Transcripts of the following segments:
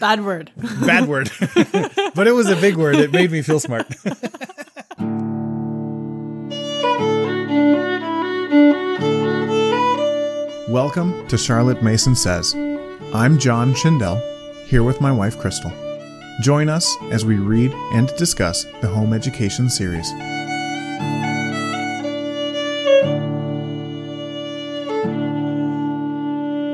Bad word. Bad word. but it was a big word. It made me feel smart. Welcome to Charlotte Mason Says. I'm John Schindel, here with my wife Crystal. Join us as we read and discuss the home education series.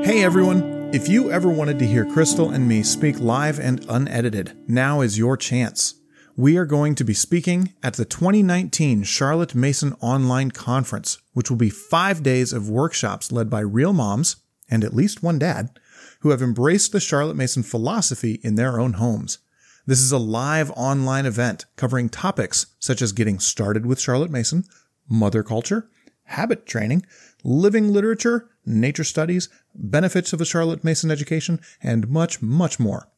Hey everyone! If you ever wanted to hear Crystal and me speak live and unedited, now is your chance. We are going to be speaking at the 2019 Charlotte Mason Online Conference, which will be five days of workshops led by real moms and at least one dad who have embraced the Charlotte Mason philosophy in their own homes. This is a live online event covering topics such as getting started with Charlotte Mason, mother culture, habit training, living literature, nature studies, benefits of a Charlotte Mason education, and much, much more.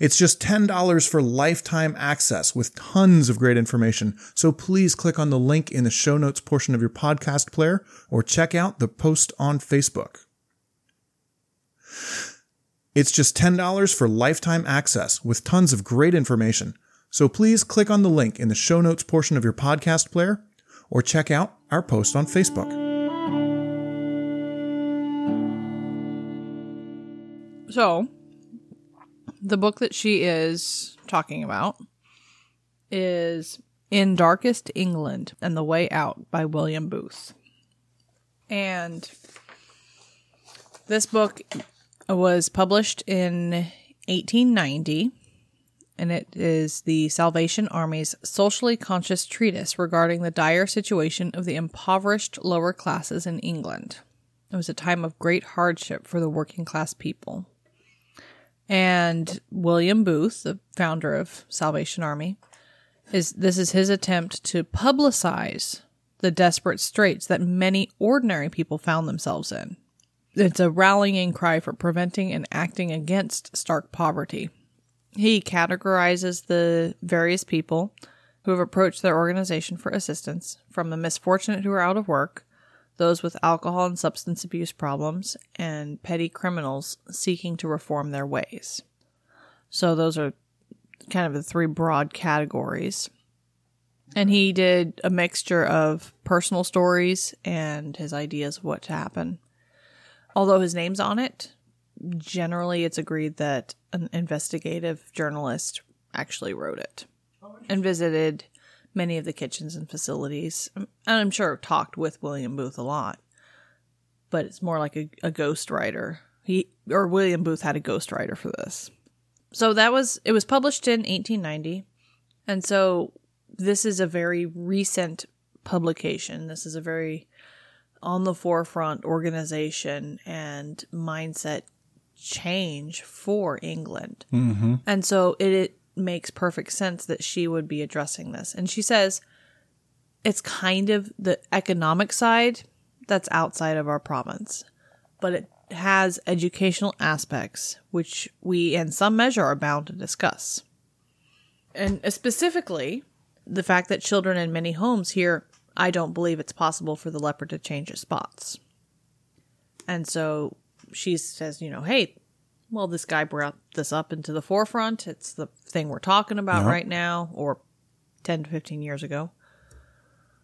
It's just $10 for lifetime access with tons of great information. So please click on the link in the show notes portion of your podcast player or check out the post on Facebook. It's just $10 for lifetime access with tons of great information. So please click on the link in the show notes portion of your podcast player or check out our post on Facebook. So, the book that she is talking about is In Darkest England and the Way Out by William Booth. And this book was published in 1890 and it is the Salvation Army's socially conscious treatise regarding the dire situation of the impoverished lower classes in England. It was a time of great hardship for the working class people. And William Booth, the founder of Salvation Army, is this is his attempt to publicize the desperate straits that many ordinary people found themselves in. It's a rallying cry for preventing and acting against stark poverty. He categorizes the various people who have approached their organization for assistance, from the misfortunate who are out of work those with alcohol and substance abuse problems, and petty criminals seeking to reform their ways. So, those are kind of the three broad categories. And he did a mixture of personal stories and his ideas of what to happen. Although his name's on it, generally it's agreed that an investigative journalist actually wrote it and visited many of the kitchens and facilities. And I'm sure talked with William Booth a lot, but it's more like a, a ghostwriter. He or William Booth had a ghostwriter for this. So that was it was published in 1890, and so this is a very recent publication. This is a very on the forefront organization and mindset change for England. Mm-hmm. And so it, it makes perfect sense that she would be addressing this. And she says it's kind of the economic side that's outside of our province, but it has educational aspects which we, in some measure, are bound to discuss. And specifically, the fact that children in many homes here, I don't believe it's possible for the leopard to change its spots. And so she says, you know, hey, well, this guy brought this up into the forefront. It's the thing we're talking about Yep. right now, or 10 to 15 years ago.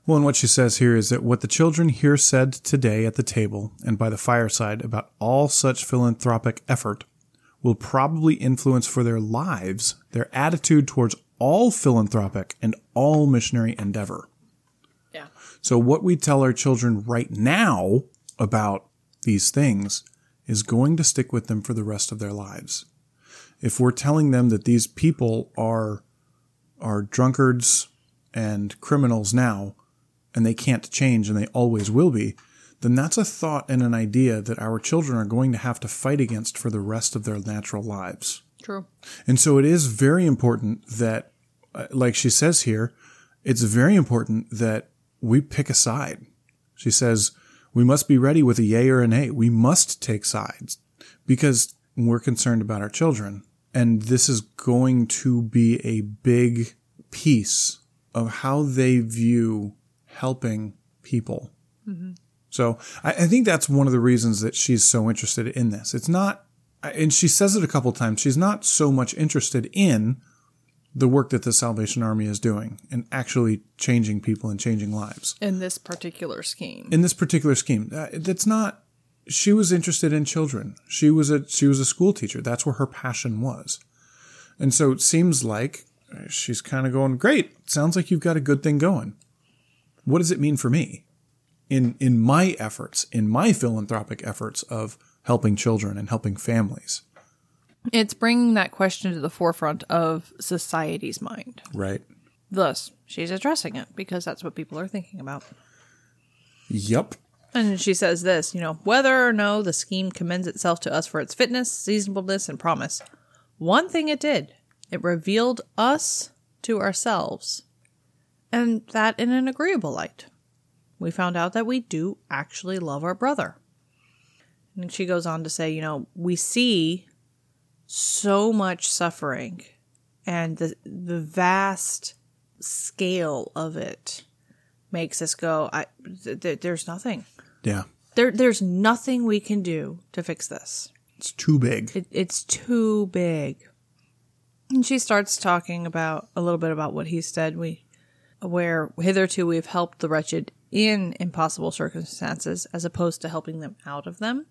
Well, and what she says here is that what the children here said today at the table and by the fireside about all such philanthropic effort will probably influence for their lives their attitude towards all philanthropic and all missionary endeavor. Yeah. So, what we tell our children right now about these things is going to stick with them for the rest of their lives. If we're telling them that these people are are drunkards and criminals now, and they can't change and they always will be, then that's a thought and an idea that our children are going to have to fight against for the rest of their natural lives. True. And so it is very important that, uh, like she says here, it's very important that we pick a side. She says, we must be ready with a yay or a nay. We must take sides because we're concerned about our children. And this is going to be a big piece of how they view helping people. Mm-hmm. So I, I think that's one of the reasons that she's so interested in this. It's not and she says it a couple times. She's not so much interested in the work that the Salvation Army is doing and actually changing people and changing lives In this particular scheme. in this particular scheme. Uh, that's not. She was interested in children. She was a she was a school teacher. That's where her passion was, and so it seems like she's kind of going, "Great, sounds like you've got a good thing going. What does it mean for me in in my efforts, in my philanthropic efforts of helping children and helping families?" It's bringing that question to the forefront of society's mind. Right. Thus, she's addressing it because that's what people are thinking about. Yep. And she says this, you know, whether or no the scheme commends itself to us for its fitness, seasonableness, and promise, one thing it did, it revealed us to ourselves, and that in an agreeable light. We found out that we do actually love our brother. And she goes on to say, you know, we see so much suffering and the the vast scale of it makes us go I th- th- there's nothing Yeah. there there's nothing we can do to fix this It's too big. it, it's too big and she starts talking about a little bit about what he said we where hitherto we've helped the wretched in impossible circumstances as opposed to helping them out of them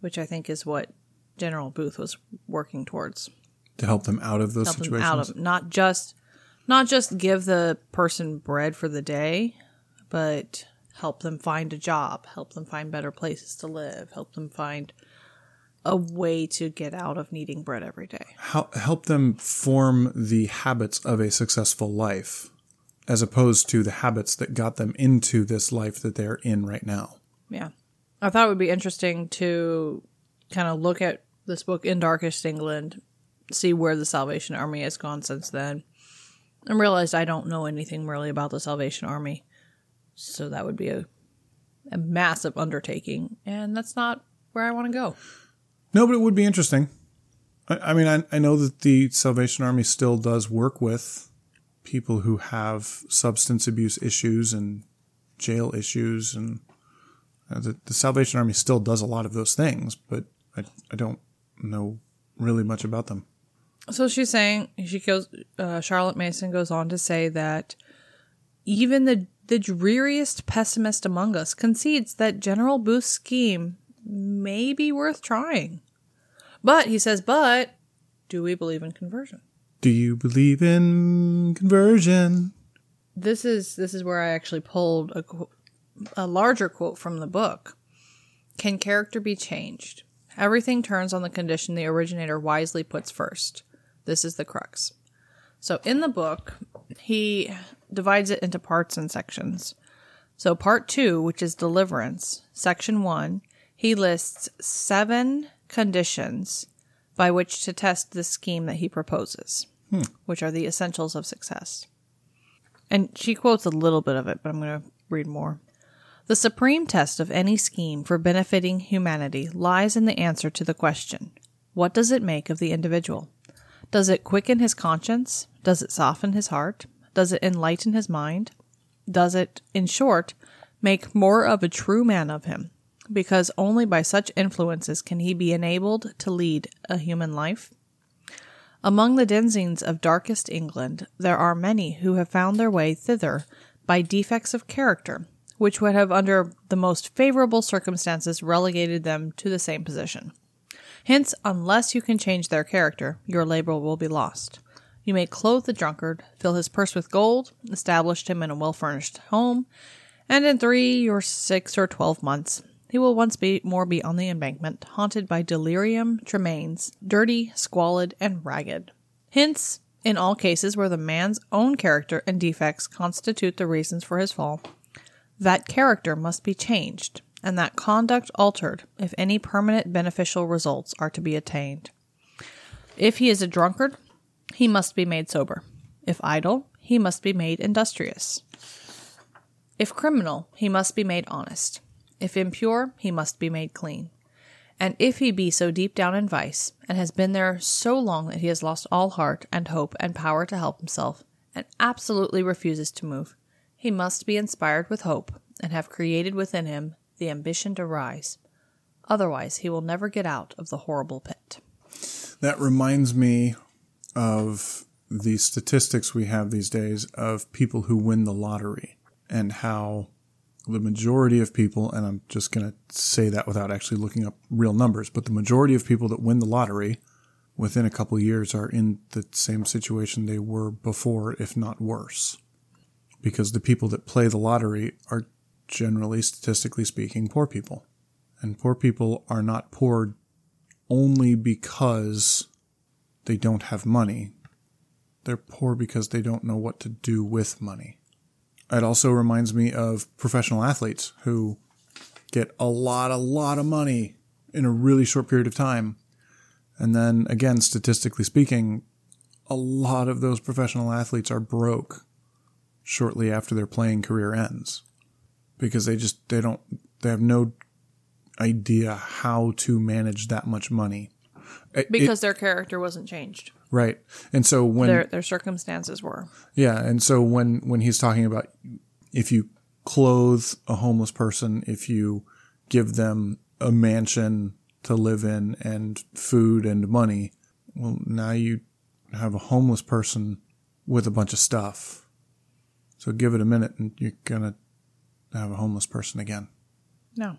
which i think is what general booth was working towards to help them out of those help them situations. out of not just not just give the person bread for the day but help them find a job help them find better places to live help them find a way to get out of needing bread every day Hel- help them form the habits of a successful life as opposed to the habits that got them into this life that they're in right now. yeah i thought it would be interesting to kind of look at this book in darkest england see where the salvation army has gone since then. And realized i don't know anything really about the salvation army. So that would be a, a massive undertaking. And that's not where i want to go. No, but it would be interesting. I, I mean, I, I know that the Salvation Army still does work with people who have substance abuse issues and jail issues, and the, the Salvation Army still does a lot of those things, but I, I don't know really much about them. So she's saying she goes. Uh, Charlotte Mason goes on to say that even the the dreariest pessimist among us concedes that General Booth's scheme may be worth trying. But he says, but do we believe in conversion? Do you believe in conversion? This is this is where I actually pulled a a larger quote from the book. Can character be changed? Everything turns on the condition the originator wisely puts first. This is the crux. So in the book, he divides it into parts and sections. So part two, which is deliverance, section one, he lists seven conditions by which to test the scheme that he proposes, hmm. which are the essentials of success. And she quotes a little bit of it, but I'm going to read more. The supreme test of any scheme for benefiting humanity lies in the answer to the question what does it make of the individual? Does it quicken his conscience? Does it soften his heart? Does it enlighten his mind? Does it, in short, make more of a true man of him? Because only by such influences can he be enabled to lead a human life. Among the denizens of darkest England, there are many who have found their way thither by defects of character, which would have, under the most favorable circumstances, relegated them to the same position. Hence, unless you can change their character, your labor will be lost. You may clothe the drunkard, fill his purse with gold, establish him in a well furnished home, and in three or six or twelve months he will once be more be on the embankment, haunted by delirium tremens, dirty, squalid, and ragged. Hence, in all cases where the man's own character and defects constitute the reasons for his fall, that character must be changed, and that conduct altered if any permanent beneficial results are to be attained. If he is a drunkard, he must be made sober. If idle, he must be made industrious. If criminal, he must be made honest. If impure, he must be made clean. And if he be so deep down in vice, and has been there so long that he has lost all heart and hope and power to help himself, and absolutely refuses to move, he must be inspired with hope, and have created within him the ambition to rise. Otherwise, he will never get out of the horrible pit. That reminds me of the statistics we have these days of people who win the lottery and how the majority of people, and I'm just going to say that without actually looking up real numbers, but the majority of people that win the lottery within a couple years are in the same situation they were before, if not worse. Because the people that play the lottery are generally, statistically speaking, poor people. And poor people are not poor only because they don't have money. They're poor because they don't know what to do with money. It also reminds me of professional athletes who get a lot, a lot of money in a really short period of time. And then again, statistically speaking, a lot of those professional athletes are broke shortly after their playing career ends because they just, they don't, they have no idea how to manage that much money. It- Because their character wasn't changed. Right. And so when Their their circumstances were. yeah, and so when when he's talking about if you clothe a homeless person, if you give them a mansion to live in and food and money, well now you have a homeless person with a bunch of stuff. So give it a minute and you're going to have a homeless person again. No.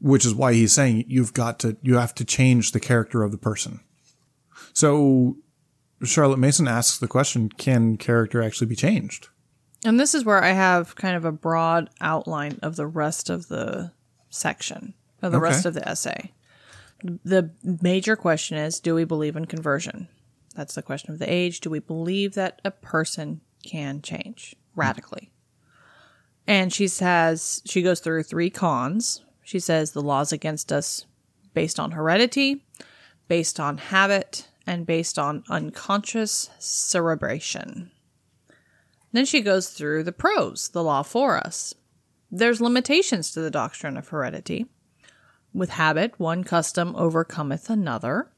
Which is why he's saying you've got to you have to change the character of the person. So Charlotte Mason asks the question, can character actually be changed? And this is where I have kind of a broad outline of the rest of the section, of the rest of the essay. The major question is do we believe in conversion? That's the question of the age. Do we believe that a person can change radically? And she says, she goes through three cons. She says the laws against us based on heredity, based on habit, and based on unconscious cerebration. Then she goes through the pros, the law for us. There's limitations to the doctrine of heredity. With habit, one custom overcometh another.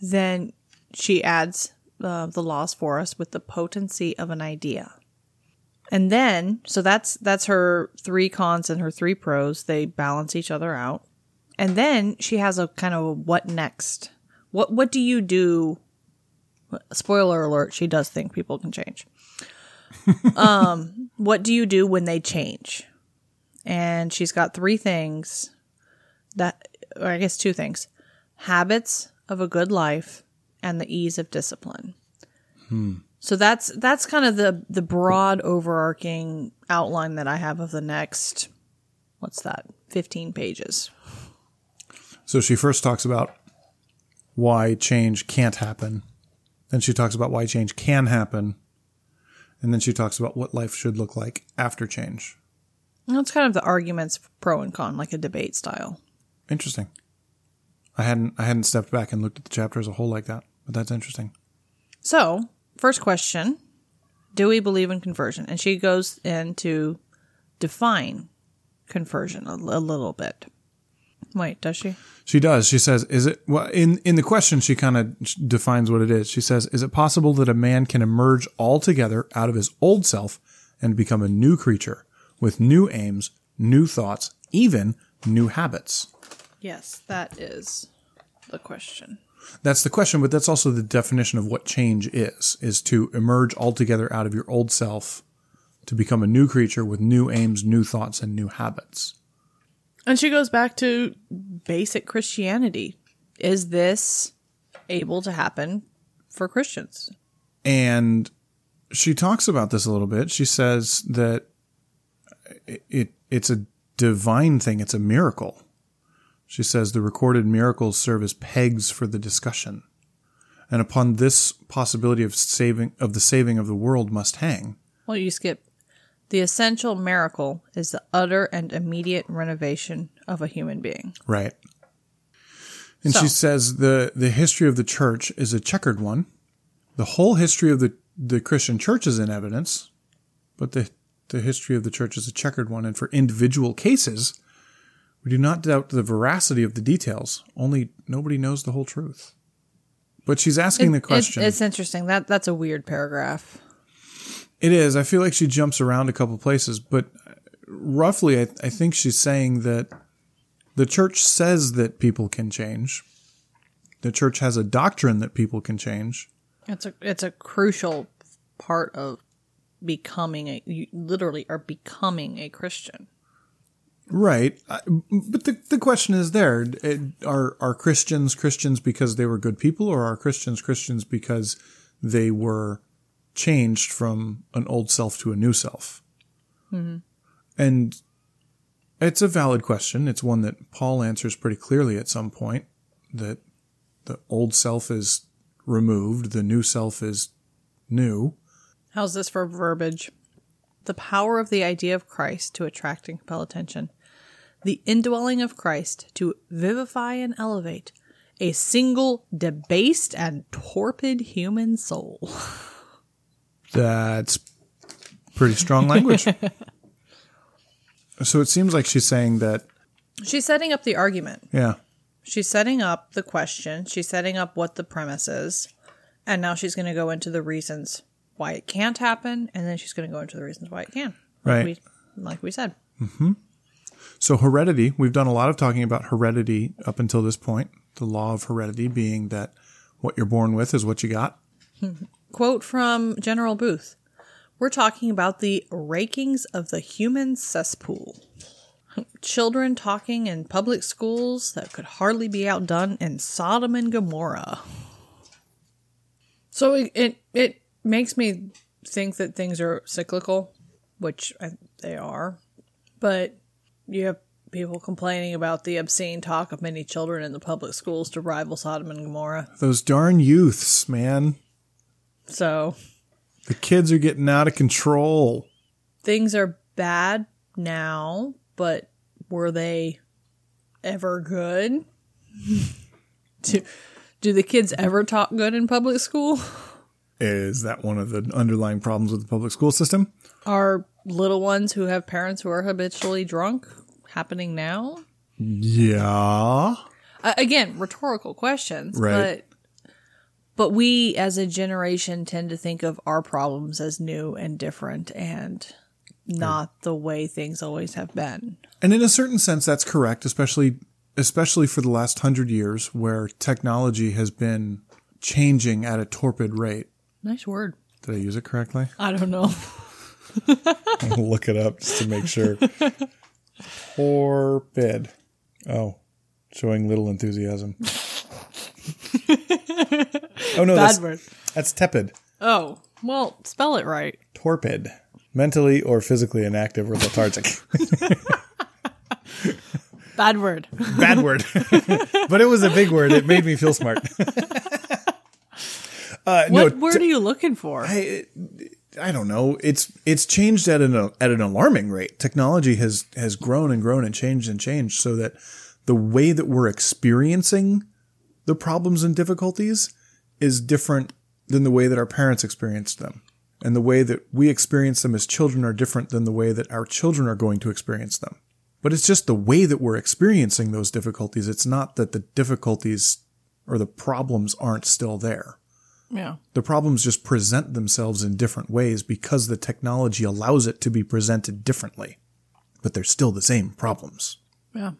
Then she adds uh, the laws for us with the potency of an idea. And then, so that's that's her three cons and her three pros. They balance each other out. And then she has a kind of a what next? What what do you do? Spoiler alert: she does think people can change. um, what do you do when they change? And she's got three things that, or I guess two things: habits of a good life and the ease of discipline. So that's that's kind of the the broad overarching outline that I have of the next what's that? 15 pages. So she first talks about why change can't happen. Then she talks about why change can happen. And then she talks about what life should look like after change. That's kind of the arguments pro and con, like a debate style. Interesting. I hadn't I hadn't stepped back and looked at the chapter as a whole like that, but that's interesting. So, first question Do we believe in conversion? And she goes in to define conversion a, a little bit. Wait, does she? She does. She says, "Is it well in in the question she kind of defines what it is. She says, "Is it possible that a man can emerge altogether out of his old self and become a new creature with new aims, new thoughts, even new habits?" Yes, that is the question. That's the question, but that's also the definition of what change is, is to emerge altogether out of your old self to become a new creature with new aims, new thoughts, and new habits. And she goes back to basic Christianity. Is this able to happen for Christians? And she talks about this a little bit. She says that it, it it's a divine thing, it's a miracle. She says the recorded miracles serve as pegs for the discussion. And upon this possibility of saving of the saving of the world must hang. Well, you skip. The essential miracle is the utter and immediate renovation of a human being. Right. And So- she says the the history of the church is a checkered one. The whole history of the, the Christian church is in evidence, but the the history of the church is a checkered one, and for individual cases, we do not doubt the veracity of the details. Only nobody knows the whole truth. But she's asking the It- question. it's interesting. That that's a weird paragraph. It is. I feel like she jumps around a couple places, but uh, roughly, I, I think she's saying that The church says that people can change. The church has a doctrine that people can change. It's a it's a crucial part of becoming a you literally are becoming a Christian. Right. But the, the question is there eh, are, are Christians Christians because they were good people or are Christians Christians because they were changed from an old self to a new self? Mm-hmm. And it's a valid question. It's one that Paul answers pretty clearly at some point that the old self is removed, the new self is new. How's this for verbiage? The power of the idea of Christ to attract and compel attention. The indwelling of Christ to vivify and elevate a single debased and torpid human soul. That's pretty strong language. so it seems like she's saying that, She's setting up the argument. yeah, She's setting up the question. She's setting up what the premise is. And now she's going to go into the reasons why it can't happen. And then she's going to go into the reasons why it can. Right. Like we, like we said. Mm-hmm. So heredity, we've done a lot of talking about heredity up until this point. The law of heredity being that what you're born with is what you got. Quote from General Booth We're talking about the rakings of the human cesspool. Children talking in public schools that could hardly be outdone in Sodom and Gomorrah. So it, it, it makes me think that things are cyclical, which I, they are. But you have people complaining about the obscene talk of many children in the public schools to rival Sodom and Gomorrah. Those darn youths, man. So The kids are getting out of control. things are bad now, but were they ever good? do, do the kids ever talk good in public school? Is that one of the underlying problems with the public school system? Are little ones who have parents who are habitually drunk happening now? Yeah. Uh, again, rhetorical questions, Right. but but we as a generation tend to think of our problems as new and different and not the way things always have been. And in a certain sense, that's correct, especially especially for the last hundred years, where technology has been changing at a torpid rate. Nice word. Did I use it correctly? I don't know. I'll look it up just to make sure. Torpid. Oh, showing little enthusiasm. oh no, that's, Bad word. that's tepid. Oh, well, spell it right. Torpid. Mentally or physically inactive or lethargic. Bad word. Bad word. but it was a big word. It made me feel smart. Uh, no, What word are you looking for? I, I don't know. It's it's changed at an at an alarming rate. Technology has has grown and grown and changed and changed so that the way that we're experiencing the problems and difficulties is different than the way that our parents experienced them. And the way that we experience them as children are different than the way that our children are going to experience them. But it's just the way that we're experiencing those difficulties. It's not that the difficulties or the problems aren't still there. Yeah. The problems just present themselves in different ways because the technology allows it to be presented differently. But they're still the same problems. Yeah.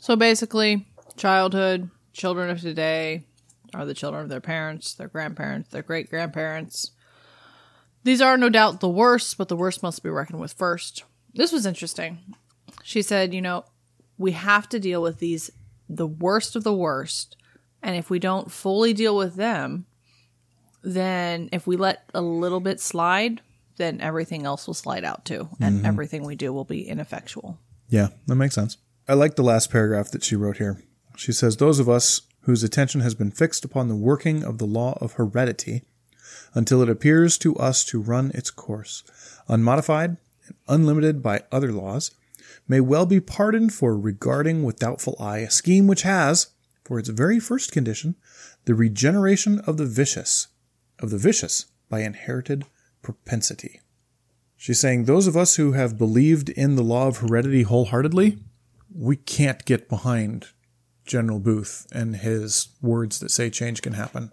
So basically, childhood, children of today are the children of their parents, their grandparents, their great grandparents. These are no doubt the worst, but the worst must be reckoned with first. This was interesting. She said, you know, we have to deal with these, the worst of the worst. And if we don't fully deal with them, then if we let a little bit slide, then everything else will slide out too. And mm-hmm. everything we do will be ineffectual. Yeah, that makes sense. I like the last paragraph that she wrote here. She says, Those of us whose attention has been fixed upon the working of the law of heredity until it appears to us to run its course, unmodified and unlimited by other laws, may well be pardoned for regarding with doubtful eye a scheme which has, for its very first condition, the regeneration of the vicious, of the vicious by inherited propensity. She's saying those of us who have believed in the law of heredity wholeheartedly, we can't get behind General Booth and his words that say change can happen.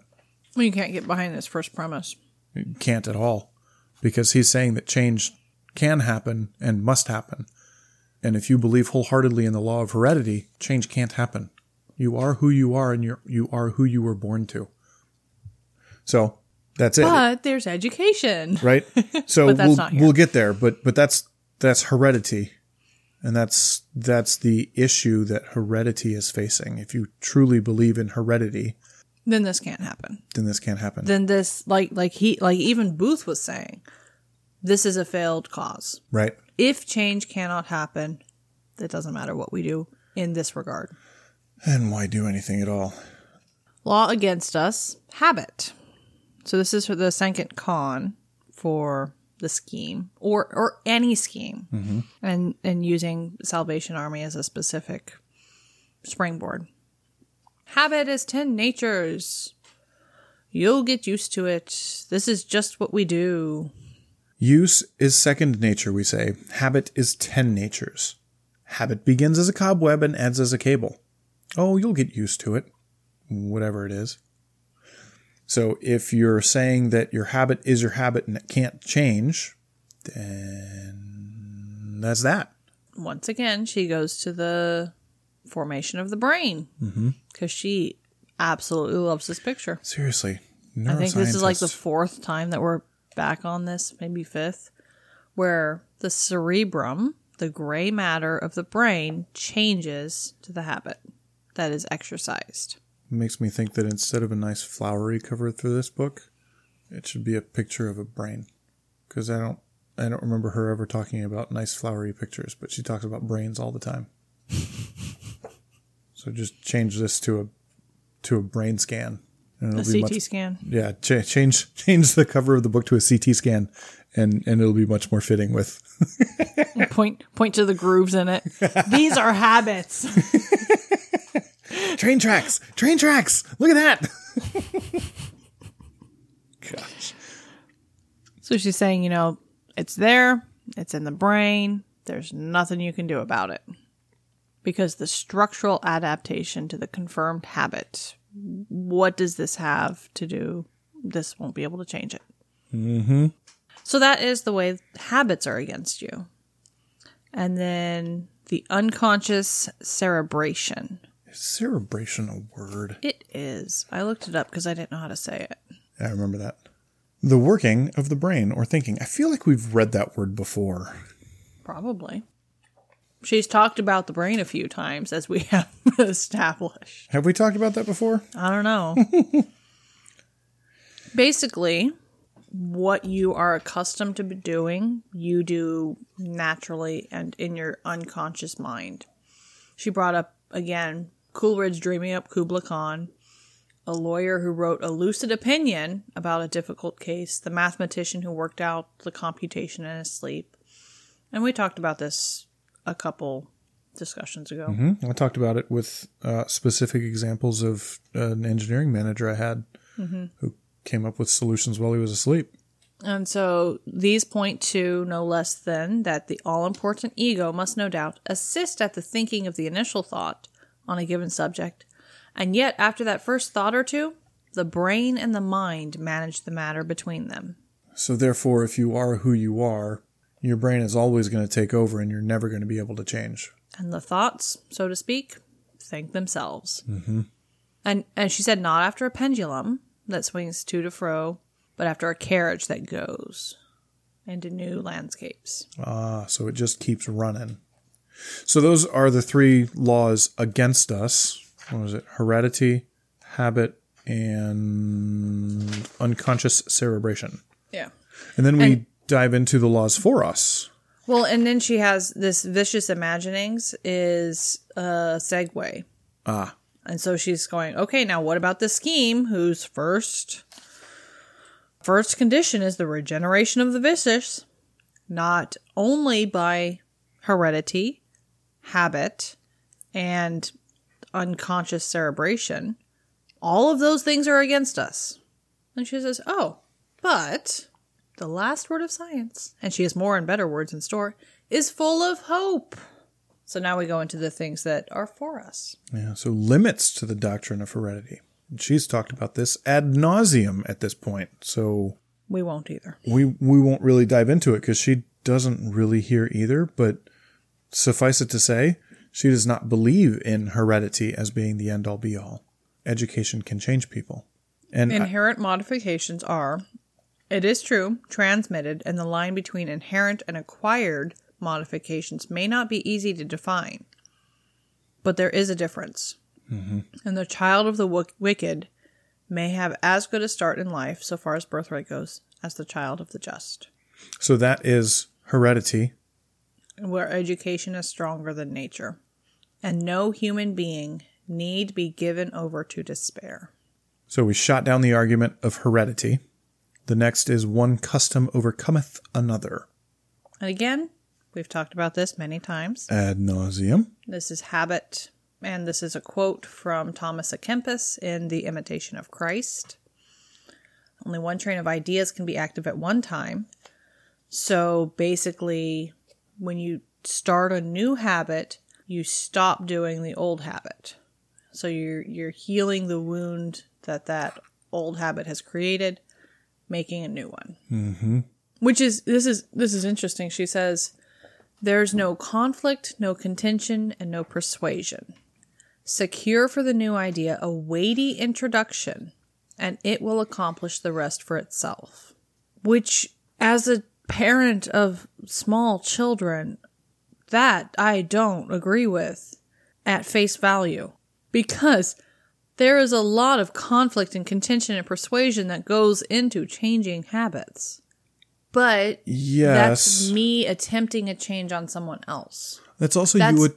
Well, you can't get behind this first premise. You Can't at all. Because he's saying that change can happen and must happen. And if you believe wholeheartedly in the law of heredity, change can't happen. You are who you are and you're, you are who you were born to. So that's it. But there's education. right? So we'll we'll get there, but but that's that's heredity, and that's that's the issue that heredity is facing. If you truly believe in heredity, Then this can't happen. then this can't happen. Then this, like, like he, like even Booth was saying, this is a failed cause. right? If change cannot happen, it doesn't matter what we do in this regard. And why do anything at all? Law against us, habit. So this is for the second con for the scheme or or any scheme, mm-hmm. and and using Salvation Army as a specific springboard. Habit is ten natures. You'll get used to it. This is just what we do. Use is second nature, we say. Habit is ten natures. Habit begins as a cobweb and ends as a cable. Oh, you'll get used to it, whatever it is. So if you're saying that your habit is your habit and it can't change, then that's that. Once again, she goes to the formation of the brain mm-hmm. because she absolutely loves this picture. Seriously. I think this is like the fourth time that we're back on this, maybe fifth, where the cerebrum, the gray matter of the brain, changes to the habit that is exercised. Makes me think that instead of a nice flowery cover for this book, it should be a picture of a brain. Because I don't, I don't remember her ever talking about nice flowery pictures, but she talks about brains all the time. so just change this to a, to a brain scan, and be CT much, scan. yeah, ch- change change the cover of the book to a CT scan, and and it'll be much more fitting with. Point point to the grooves in it. These are habits. train tracks, train tracks. Look at that. Gosh. So she's saying, you know, it's there, it's in the brain, there's nothing you can do about it. Because the structural adaptation to the confirmed habit, what does this have to do? This won't be able to change it. Mm-hmm. So that is the way habits are against you. And then the unconscious cerebration. Is cerebration a word? It is. I looked it up because I didn't know how to say it. I remember that. The working of the brain or thinking. I feel like we've read that word before. Probably. She's talked about the brain a few times, as we have established. Have we talked about that before? I don't know. Basically, what you are accustomed to be doing, you do naturally and in your unconscious mind. She brought up again Coleridge dreaming up Kubla Khan, a lawyer who wrote a lucid opinion about a difficult case, the mathematician who worked out the computation in his sleep. And we talked about this a couple discussions ago. Hmm? I talked about it with uh, specific examples of an engineering manager I had who came up with solutions while he was asleep. And so these point to no less than that the all important ego must no doubt assist at the thinking of the initial thought on a given subject. And yet, after that first thought or two, the brain and the mind manage the matter between them. So, therefore, if you are who you are, your brain is always going to take over and you're never going to be able to change. And the thoughts, so to speak, think themselves. Mm-hmm. And, and she said, not after a pendulum that swings to and fro, but after a carriage that goes into new landscapes. Ah, so it just keeps running. So those are the three laws against us. What was it? Heredity, habit, and unconscious cerebration. Yeah. And then we And- dive into the laws for us. Well, and then she has this vicious imaginings is a segue. Ah, And so she's going, okay, now what about the scheme whose first first condition is the regeneration of the vicious, not only by heredity, habit, and unconscious cerebration. All of those things are against us. And she says, Oh, but the last word of science, and she has more and better words in store, is full of hope. So now we go into the things that are for us. yeah. So limits to the doctrine of heredity. And she's talked about this ad nauseum at this point. So We won't either. we we won't really dive into it because she doesn't really hear either. But suffice it to say, she does not believe in heredity as being the end all be all. Education can change people. And I- Inherent modifications are, it is true, transmitted, and the line between inherent and acquired modifications may not be easy to define. But there is a difference. Mm-hmm. And the child of the wick- wicked may have as good a start in life, so far as birthright goes, as the child of the just, so that is heredity. Where education is stronger than nature. And no human being need be given over to despair. So we shot down the argument of heredity. The next is one custom overcometh another. And again, we've talked about this many times. Ad nauseum. This is habit, and this is a quote from Thomas à Kempis in The Imitation of Christ. Only one train of ideas can be active at one time. So basically, when you start a new habit, you stop doing the old habit. So you're you're healing the wound that that old habit has created, making a new one. Mm-hmm. Which is this is this is interesting. She says, "There's no conflict, no contention, and no persuasion. Secure for the new idea a weighty introduction, and it will accomplish the rest for itself." Which, as a parent of small children, that I don't agree with at face value because there is a lot of conflict and contention and persuasion that goes into changing habits. But Yes. that's me attempting a change on someone else. That's also That's you would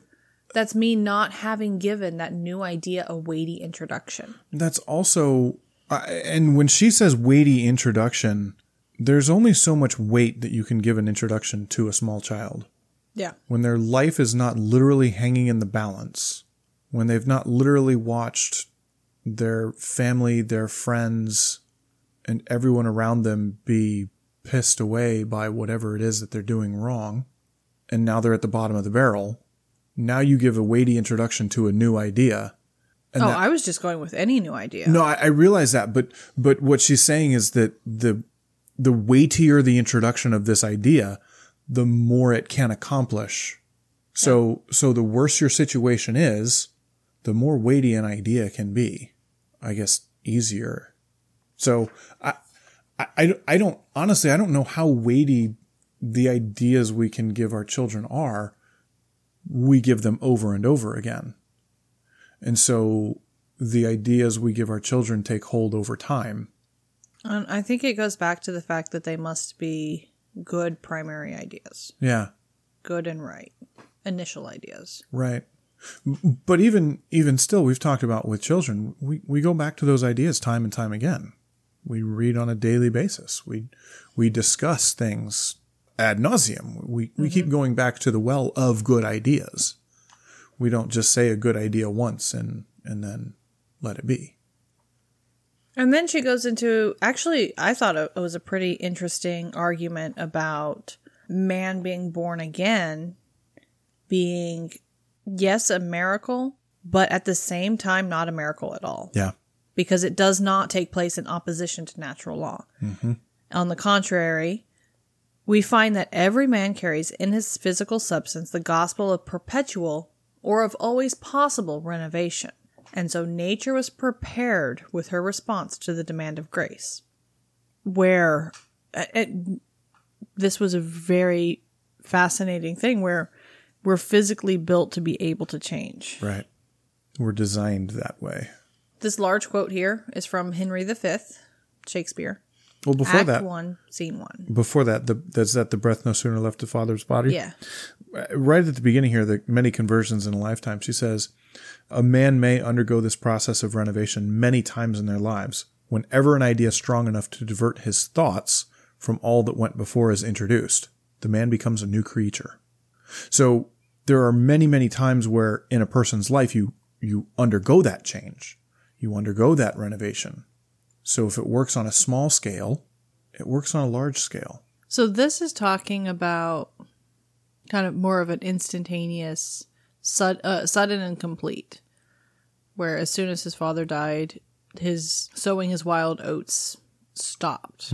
that's me not having given that new idea a weighty introduction. that's also uh, and when she says weighty introduction, there's only so much weight that you can give an introduction to a small child. Yeah. When their life is not literally hanging in the balance, when they've not literally watched their family, their friends, and everyone around them be pissed away by whatever it is that they're doing wrong, and now they're at the bottom of the barrel. Now you give a weighty introduction to a new idea. oh, I was just going with any new idea. No, I, I realize that, but but what she's saying is that the the weightier the introduction of this idea, the more it can accomplish. So so the worse your situation is, the more weighty an idea can be. I guess easier. So I I, I, I don't honestly I don't know how weighty the ideas we can give our children are. We give them over and over again. And so the ideas we give our children take hold over time. And I think it goes back to the fact that they must be good primary ideas, Yeah, good and right initial ideas. right. But even even still, we've talked about with children, we, we go back to those ideas time and time again. We read on a daily basis. We we discuss things ad nauseum. We we keep mm-hmm. going back to the well of good ideas. We don't just say a good idea once and and then let it be. And then she goes into actually, I thought it was a pretty interesting argument about man being born again being, yes, a miracle, but at the same time, not a miracle at all Yeah. because it does not take place in opposition to natural law. Mm-hmm. On the contrary, we find that every man carries in his physical substance the gospel of perpetual or of always possible renovation. And so nature was prepared with her response to the demand of grace. Where uh, it, this was a very fascinating thing where we're physically built to be able to change. Right. We're designed that way. This large quote here is from Henry V, Shakespeare. Well, before Act that, 1, Scene 1. before that, the, that's that the breath no sooner left the father's body. Yeah. Right at the beginning here, the many conversions in a lifetime, she says, a man may undergo this process of renovation many times in their lives. Whenever an idea strong enough to divert his thoughts from all that went before is introduced, the man becomes a new creature. So there are many, many times where in a person's life you, you undergo that change. You undergo that renovation. So if it works on a small scale, it works on a large scale. So this is talking about kind of more of an instantaneous, sud- uh, sudden and complete, where as soon as his father died, his sowing his wild oats stopped.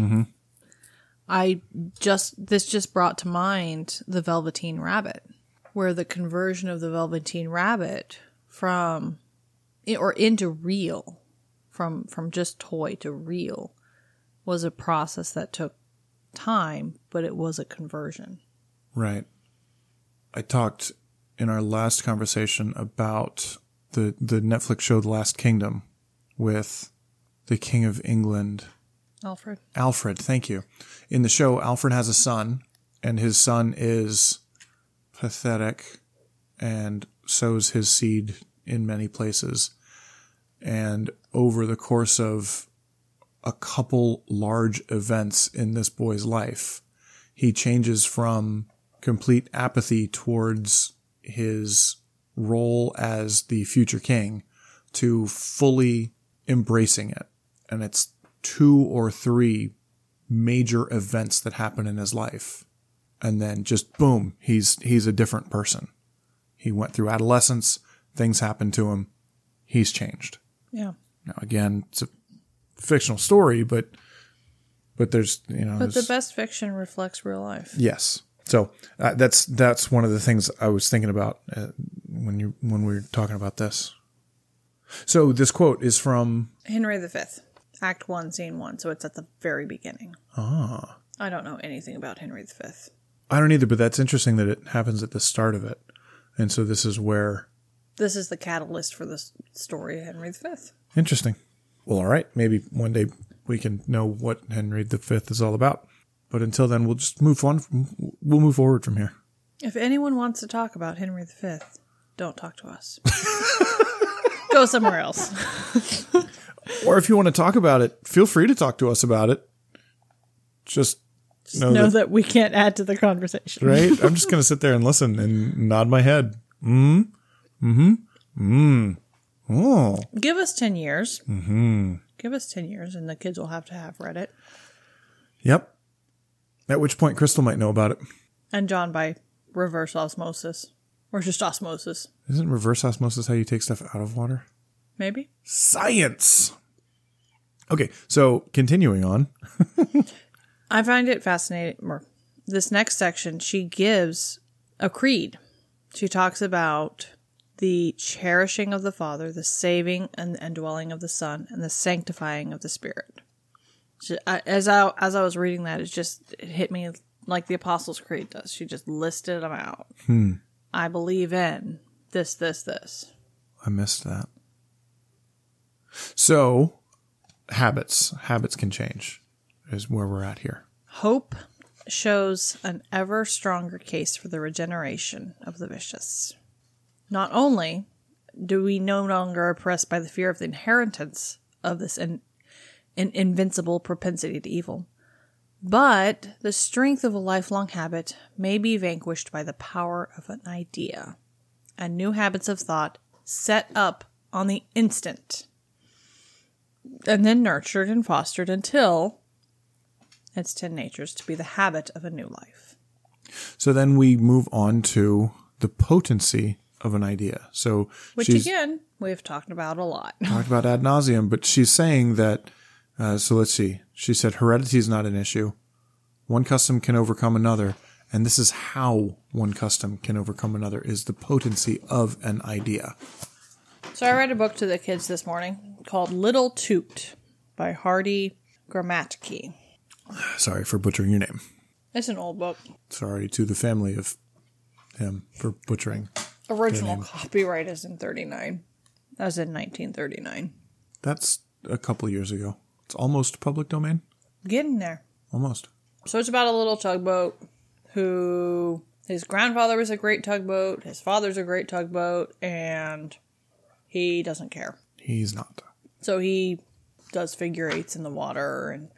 I just this just brought to mind the Velveteen Rabbit, where the conversion of the Velveteen Rabbit from or into real from from just toy to real was a process that took time, but it was a conversion. Right. I talked in our last conversation about the the Netflix show The Last Kingdom with the King of England Alfred. Alfred, thank you. In the show, Alfred has a son, and his son is pathetic and sows his seed in many places. And over the course of a couple large events in this boy's life, he changes from complete apathy towards his role as the future king to fully embracing it. And it's two or three major events that happen in his life. And then just boom, he's he's a different person. He went through adolescence, things happened to him, he's changed. Yeah. Now again, it's a fictional story, but but there's you know But the best fiction reflects real life. Yes. So uh, that's that's one of the things I was thinking about uh, when you when we were talking about this. So this quote is from Henry V, Act 1, Scene 1, so it's at the very beginning. ah I don't know anything about Henry V. I don't either, but that's interesting that it happens at the start of it, and so this is where This is the catalyst for the story of Henry V. interesting. Well, all right, maybe one day we can know what Henry V is all about, but until then, we'll just move on. From, we'll move forward from here. If anyone wants to talk about Henry V, don't talk to us. Go somewhere else. Or if you want to talk about it, feel free to talk to us about it. Just know, know that that we can't add to the conversation. right? I'm just gonna sit there and listen and nod my head. Mm. Hmm. Mm-hmm. Mm. Oh. Give us 10 years. Mm-hmm. Give us 10 years, and the kids will have to have read it. Yep. At which point Crystal might know about it. And John by reverse osmosis. Or just osmosis, Isn't reverse osmosis how you take stuff out of water? maybe? Science. Okay, so continuing on. I find it fascinating. Or this next section, she gives a creed. She talks about the cherishing of the Father, the saving and, and dwelling of the Son, and the sanctifying of the Spirit. As I as I was reading that, it just it hit me like the Apostles' Creed does. She just listed them out. Hmm. I believe in this, this, this. I missed that. So, habits. Habits can change, is where we're at here. Hope shows an ever stronger case for the regeneration of the vicious. Not only do we no longer oppressed by the fear of the inheritance of this in, in invincible propensity to evil, but the strength of a lifelong habit may be vanquished by the power of an idea, and new habits of thought set up on the instant, and then nurtured and fostered until its 10 natures to be the habit of a new life. So then we move on to the potency of an idea. So Which again, we've talked about a lot. talked about ad nauseum, but she's saying that. Uh, so let's see. She said heredity is not an issue. One custom can overcome another, and this is how one custom can overcome another: is the potency of an idea. So I read a book to the kids this morning called Little Toot by Hardie Gramatky. Sorry for butchering your name. It's an old book. Sorry to the family of him for butchering. Original copyright is in 39. As in 1939. That's a couple years ago. It's almost public domain. Getting there. Almost. So it's about a little tugboat who his grandfather was a great tugboat, his father's a great tugboat, and he doesn't care. He's not. So he does figure eights in the water and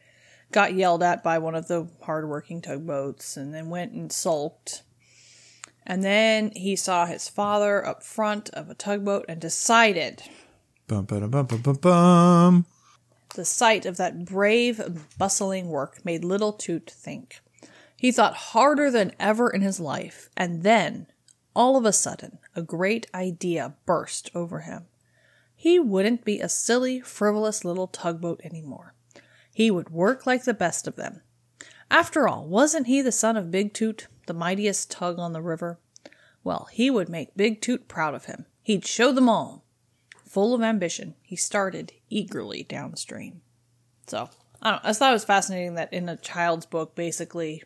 got yelled at by one of the hardworking tugboats and then went and sulked. And then he saw his father up front of a tugboat and decided Bum, ba, bum, bum, bum, bum. The sight of that brave, bustling work made little Toot think. He thought harder than ever in his life, and then, all of a sudden, a great idea burst over him. He wouldn't be a silly, frivolous little tugboat anymore. He would work like the best of them. After all, wasn't he the son of Big Toot, the mightiest tug on the river? Well, he would make Big Toot proud of him. He'd show them all. Full of ambition, he started eagerly downstream. So, I don't. I thought it was fascinating that in a child's book, basically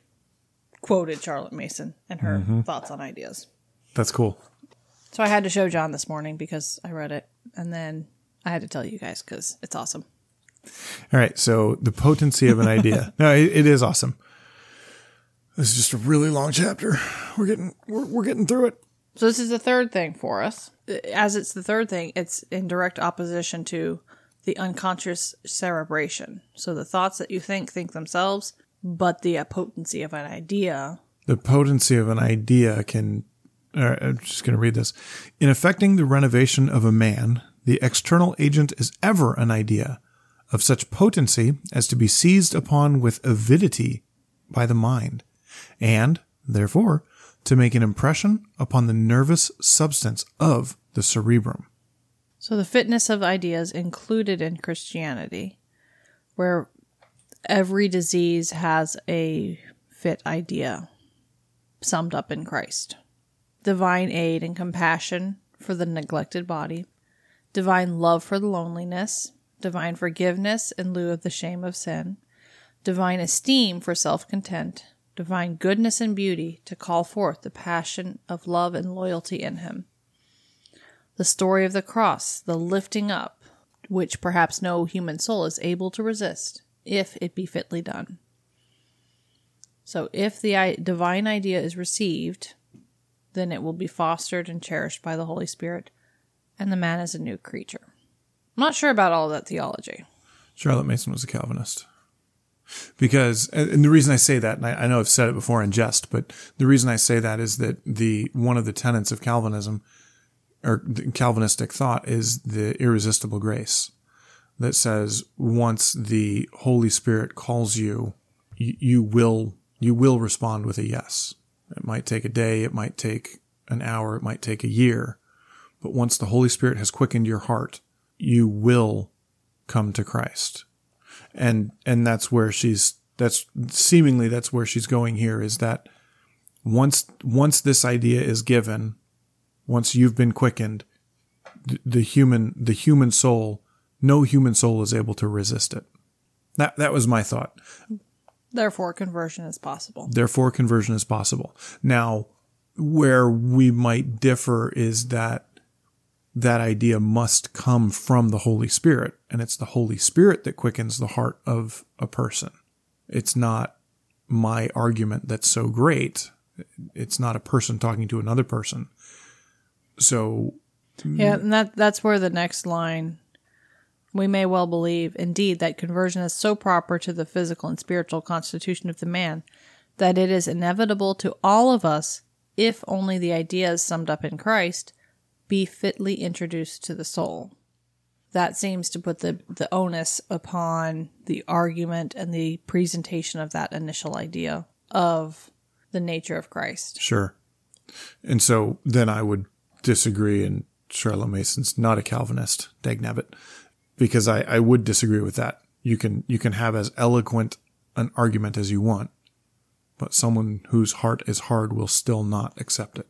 quoted Charlotte Mason and her mm-hmm. thoughts on ideas. That's cool. So I had to show John this morning because I read it, and then I had to tell you guys because it's awesome. All right. So the potency of an idea. no, it, it is awesome. This is just a really long chapter. We're getting we're, we're getting through it. So this is the third thing for us. As it's the third thing, it's in direct opposition to the unconscious cerebration. So the thoughts that you think think themselves, but the potency of an idea. The potency of an idea can. Uh, I'm just going to read this. In affecting the renovation of a man, the external agent is ever an idea of such potency as to be seized upon with avidity by the mind, and, therefore, to make an impression upon the nervous substance of the cerebrum. So the fitness of ideas included in Christianity, where every disease has a fit idea summed up in Christ. Divine aid and compassion for the neglected body, divine love for the loneliness, divine forgiveness in lieu of the shame of sin, divine esteem for self content, divine goodness and beauty to call forth the passion of love and loyalty in him. The story of the cross, the lifting up, which perhaps no human soul is able to resist, if it be fitly done. So, if the divine idea is received, then it will be fostered and cherished by the Holy Spirit, and the man is a new creature. I'm not sure about all that theology. Charlotte Mason was a Calvinist. Because, and the reason I say that, and I, I know I've said it before in jest, but the reason I say that is that the one of the tenets of Calvinism or Calvinistic thought is the irresistible grace that says once the Holy Spirit calls you, you, you will you will respond with a yes. It might take a day, it might take an hour, it might take a year, but once the Holy Spirit has quickened your heart, you will come to Christ. And and that's where she's that's seemingly that's where she's going here is that once once this idea is given, once you've been quickened, the, the human the human soul, no human soul is able to resist it. That that was my thought. Therefore, conversion is possible. Therefore, conversion is possible. Now, where we might differ is that that idea must come from the Holy Spirit, and it's the Holy Spirit that quickens the heart of a person. It's not my argument that's so great. It's not a person talking to another person. So, Yeah, and that that's where the next line we may well believe indeed that conversion is so proper to the physical and spiritual constitution of the man that it is inevitable to all of us if only the ideas summed up in Christ be fitly introduced to the soul. That seems to put the, the onus upon the argument and the presentation of that initial idea of the nature of Christ. sure. And so then I would disagree, and Charlotte Mason's not a Calvinist, dagnabbit, because I, I would disagree with that. You can you can have as eloquent an argument as you want, but someone whose heart is hard will still not accept it.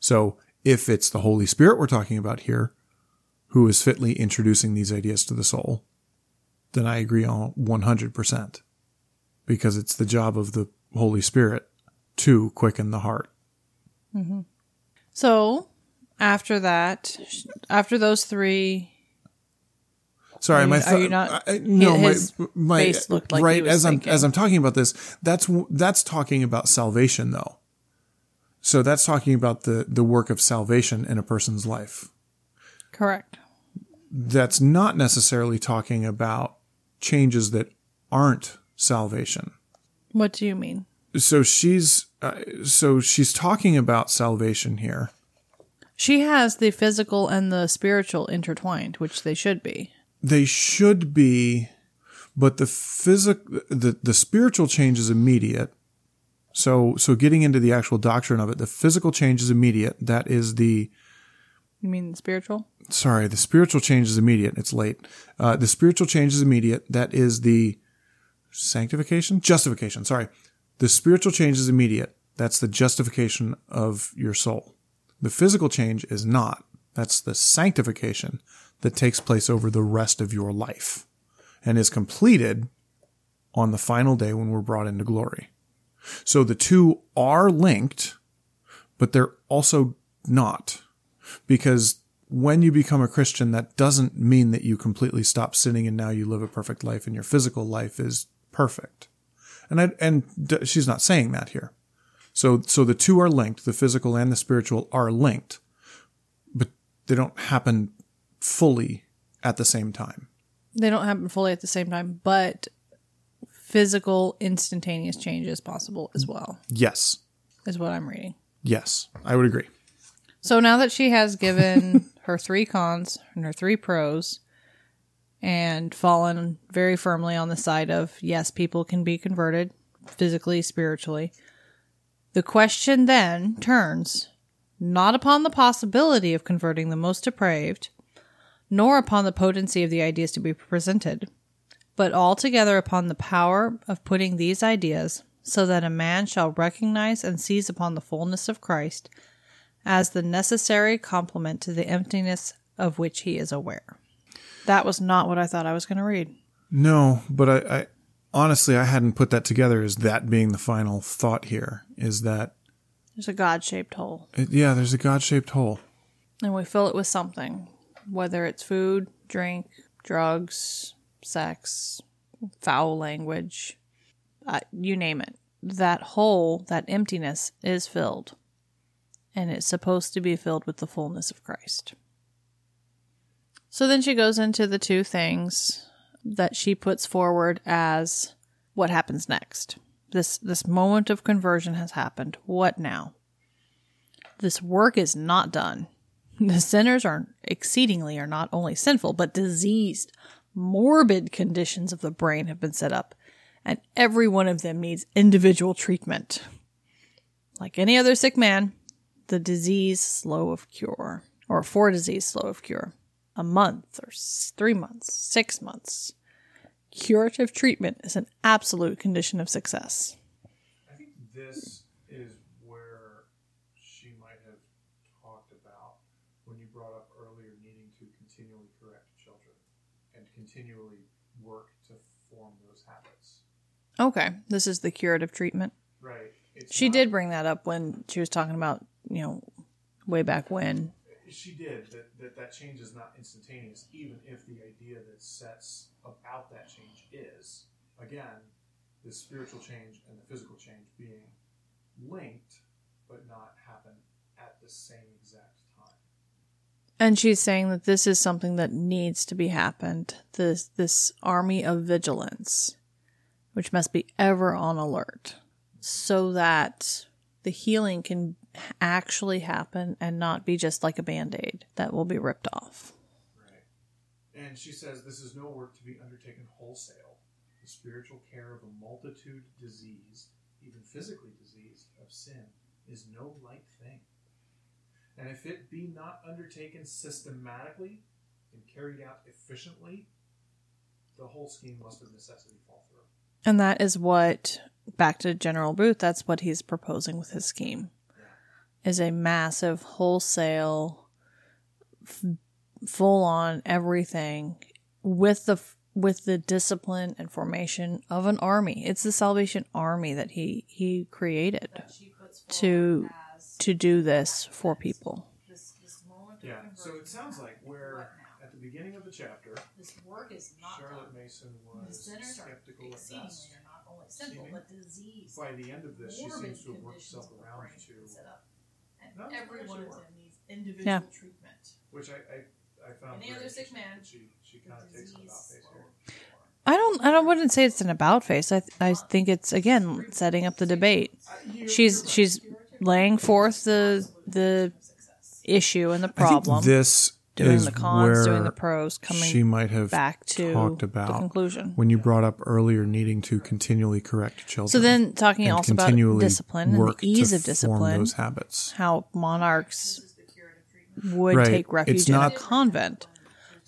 So if it's the Holy Spirit we're talking about here, who is fitly introducing these ideas to the soul, then I agree on 100%. Because it's the job of the Holy Spirit to quicken the heart. Mm-hmm. So, after that, after those three Sorry, Are my you- th- are you not- I- no, his my, my face looked like right as I'm as I'm talking about this. That's that's talking about salvation, though. So that's talking about the the work of salvation in a person's life. Correct. That's not necessarily talking about changes that aren't salvation. What do you mean? So she's uh, so she's talking about salvation here. She has the physical and the spiritual intertwined, which they should be. They should be, but the physic the the spiritual change is immediate. So so getting into the actual doctrine of it, the physical change is immediate. That is the You mean the spiritual? sorry, the spiritual change is immediate. It's late. Uh, the spiritual change is immediate. That is the sanctification, justification. Sorry, the spiritual change is immediate. That's the justification of your soul. The physical change is not. That's the sanctification that takes place over the rest of your life and is completed on the final day when we're brought into glory. So the two are linked, but they're also not. Because when you become a Christian, that doesn't mean that you completely stop sinning and now you live a perfect life and your physical life is perfect. And I, and she's not saying that here. So, so the two are linked. The physical and the spiritual are linked, but they don't happen fully at the same time. They don't happen fully at the same time, but physical instantaneous change is possible as well, Yes. is what I'm reading. Yes. I would agree. So now that she has given her three cons and her three pros and fallen very firmly on the side of yes, people can be converted physically, spiritually, the question then turns not upon the possibility of converting the most depraved, nor upon the potency of the ideas to be presented, but altogether upon the power of putting these ideas so that a man shall recognize and seize upon the fullness of Christ as the necessary complement to the emptiness of which he is aware. That was not what I thought I was going to read. No, but I, I honestly I hadn't put that together as that being the final thought here is that There's a God shaped hole, it, yeah, there's a God-shaped hole. and we fill it with something, whether it's food, drink, drugs, sex, foul language, uh, you name it. That hole, that emptiness is filled, and it's supposed to be filled with the fullness of Christ. So then she goes into the two things that she puts forward as what happens next. This this moment of conversion has happened. What now? This work is not done. The sinners are exceedingly are not only sinful, but diseased. Morbid conditions of the brain have been set up, and every one of them needs individual treatment. Like any other sick man, the disease slow of cure, or for disease slow of cure. A month or three months, six months. Curative treatment is an absolute condition of success. I think this is where she might have talked about when you brought up earlier needing to continually correct children and continually work to form those habits. Okay, this is the curative treatment. Right. It's She not- did bring that up when she was talking about, you know, way back when. She did that, that. That change is not instantaneous, even if the idea that sets about that change is again the spiritual change and the physical change being linked, but not happen at the same exact time. And she's saying that this is something that needs to be happened. This this army of vigilance, which must be ever on alert, so that the healing can actually happen and not be just like a band-aid that will be ripped off. Right. And she says this is no work to be undertaken wholesale. The spiritual care of a multitude diseased, even physically diseased, of sin is no light thing. And if it be not undertaken systematically and carried out efficiently, the whole scheme must of necessity fall through. And that is what back to General Booth, that's what he's proposing with his scheme. Is a massive wholesale f- full on everything with the with the discipline and formation of an army. It's the Salvation Army that he he created to to do this for people. Yeah, so it sounds like where at the beginning of the chapter, This work is not Charlotte Mason was skeptical at best. are not only sinful, but diseased. By the end of this, she seems to have worked herself around to, No, And every actually one of needs individual Yeah. treatment. which I, I, I found Any other sick interesting man She, she kind of takes an about face here. I don't. I don't. Wouldn't say it's an about face. I. I think it's again setting up the debate. Uh, she's she's laying forth the the issue and the problem, this doing is the cons, where doing the pros, coming she might have back to talked the about conclusion. when you brought up earlier needing to continually correct children. So then, talking also about discipline and the work to ease of form discipline, those habits. how monarchs would Right. take refuge It's in not- a convent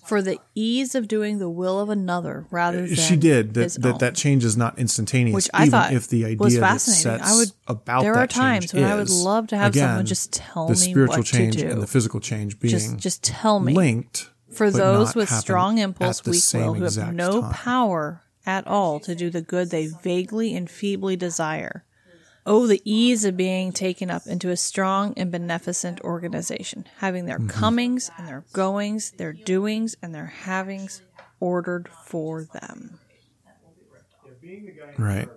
for the ease of doing the will of another rather than she did that. That, that change is not instantaneous. which I even thought if the idea was fascinating. I would about there that are times when I would love to have someone just tell the me spiritual what change to do. and the physical change being just just tell me. linked For those with strong impulse, weak will, who have no time. power at all to do the good they vaguely and feebly desire. Oh, the ease of being taken up into a strong and beneficent organization, having Mm-hmm. their comings and their goings, their doings and their havings ordered for them. Right.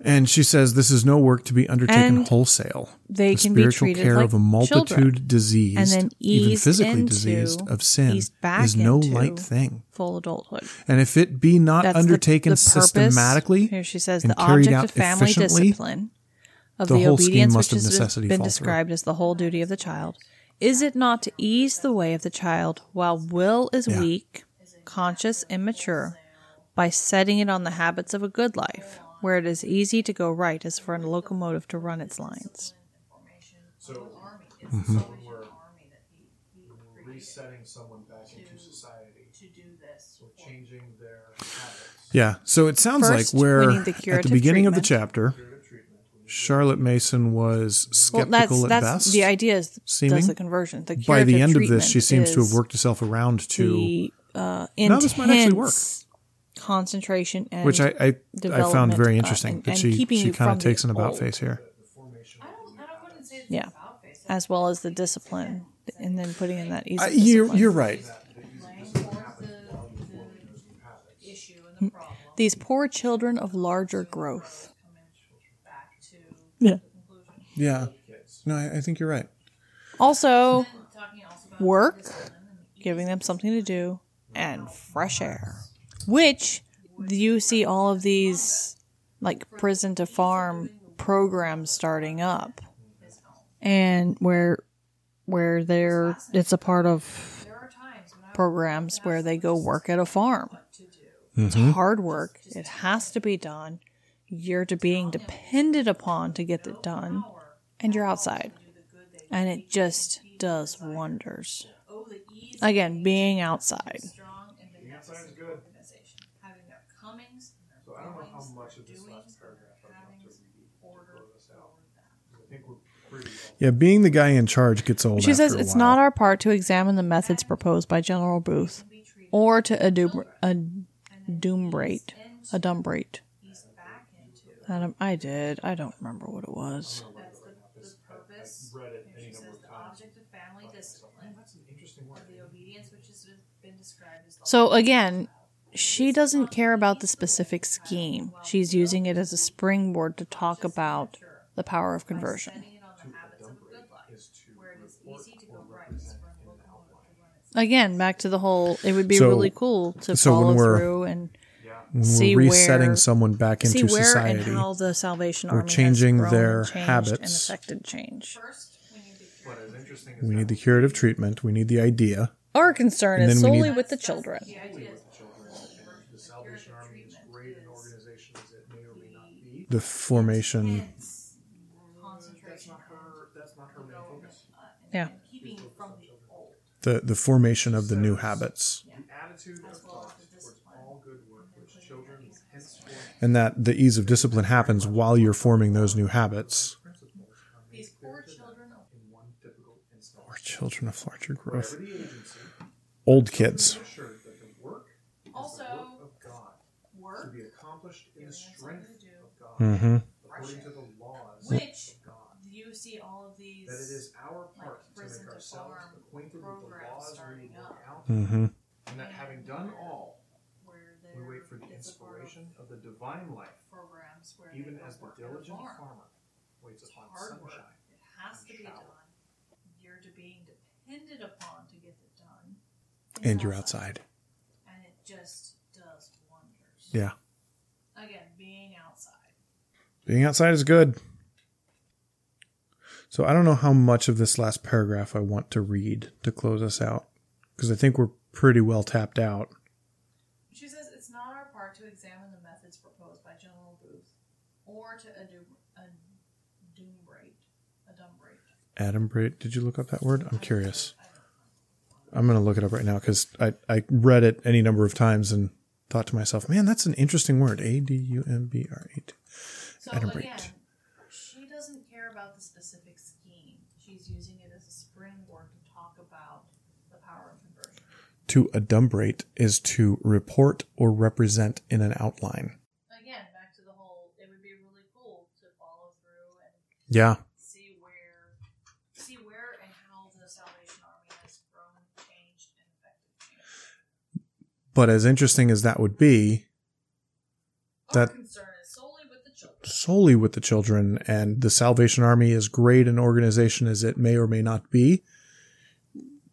And she says this is no work to be undertaken And wholesale. they the can be spiritual treated care like of a multitude children, diseased, and then even physically into- diseased of sin, back is no light thing. Full adulthood. And if it be not That's undertaken the purpose- systematically, Here she says and the object of family discipline of the the, whole obedience must which has necessity been fall through. described as the whole duty of the child. Is it not to ease the way of the child while will is Yeah. weak, conscious, immature, by setting it on the habits of a good life, where it is easy to go right as for a locomotive to run its lines? Mm-hmm. resetting someone back into society to do this or changing their habits yeah. So it sounds First, like we where need the at the curative beginning of the chapter, Charlotte Mason was Well, skeptical that's at that's best. the idea is seeming. does the conversion. The By the end of this, she seems to have worked herself around to the uh, Now this might actually work. concentration and which I I, I found development, very uh, interesting and- that and she she kind of takes an about old. face here. yeah, as well as the discipline, and then putting in that easy. Uh, you're you're right. These poor children of larger growth. Yeah. Yeah. No, I, I think you're right. Also, work, giving them something to do, and fresh air, which you see all of these like prison to farm programs starting up, and where where they're it's a part of programs where they go work at a farm. It's mm-hmm. hard work. It has to be done. You're to being depended upon to get it done, and you're outside and it just does wonders. Again, being outside. so i don't know how much of this last paragraph i want to read to close us out i think we're Yeah, being the guy in charge gets old. She after says a it's while. not our part to examine the methods proposed by General Booth or to adum- adumbrate, adumbrate. Adam, um, I did. I don't remember what it was. read it any number of times So again, she doesn't care about the specific scheme. She's using it as a springboard to talk about the power of conversion. Again, back to the whole. It would be So- really cool to so when follow we're- through and When see we're resetting where- someone back see into where society. and how the Salvation We're Army changing has grown their and changed and affected change. what is interesting is we need the curative treatment. We need the idea. Our concern is solely need- with the children. the salvation army is great an organization as it may or may not be The formation. that's not her that's not her main focus Yeah. The the formation of the new habits. the attitude of Christ towards all good work which children henceforth And that the ease of discipline happens while you're forming those new habits. in one typical instance Or children of larger growth. wherever the agency Old kids. assured that the work Also, of God to be accomplished in the strength of God Mm-hmm. according to the laws Which of God you see all of these that it is our part to make ourselves acquainted with the laws we starting work out Mm-hmm. and that having done all inspiration of the divine life programs where even as the diligent farmer waits upon hard work. sunshine It has to be done. You're to being depended upon to get it done. And you're outside. And it just does wonders. Yeah. Again, being outside. Being outside is good. So I don't know how much of this last paragraph I want to read to close us out because I think we're pretty well tapped out. She says it's not our part to examine the methods proposed by General Booth or to adum- adumbrate. Did you look up that word? I'm curious. I'm going to look it up right now because I, I read it any number of times and thought to myself, man, that's an interesting word. A D U M B R A T. So Adumbrate. again, she doesn't care about the specific scheme. She's using it as a springboard to talk about the power of conversion. To adumbrate is to report or represent in an outline. Again, back to the whole. It would be really cool to follow through and Yeah. see where, see where and how the Salvation Army has grown, changed, and affected change. But as interesting as that would be, Our That- solely with the children. solely with the children and the Salvation Army, as great an organization as it may or may not be,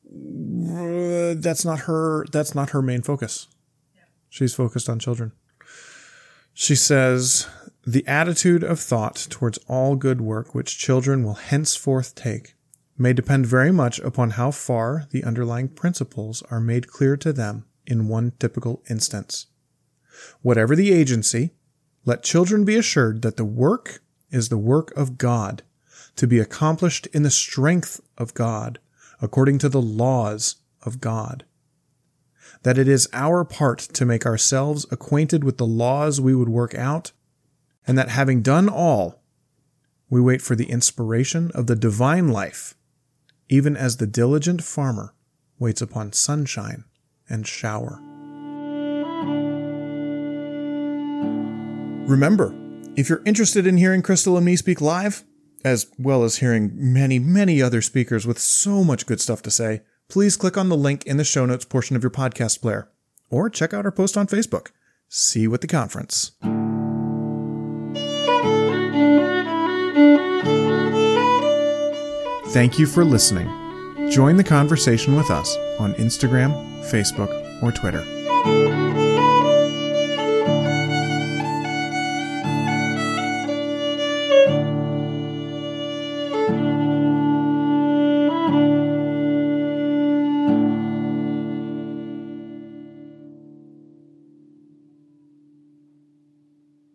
uh, that's not her. That's not her main focus. She's focused on children. She says the attitude of thought towards all good work which children will henceforth take may depend very much upon how far the underlying principles are made clear to them in one typical instance. Whatever the agency, let children be assured that the work is the work of God, to be accomplished in the strength of God, according to the laws of God. That it is our part to make ourselves acquainted with the laws we would work out, and that having done all, we wait for the inspiration of the divine life, even as the diligent farmer waits upon sunshine and shower. Remember, if you're interested in hearing Crystal and me speak live, as well as hearing many, many other speakers with so much good stuff to say, please click on the link in the show notes portion of your podcast player, or check out our post on Facebook. See you at the conference. Thank you for listening. Join the conversation with us on Instagram, Facebook, or Twitter.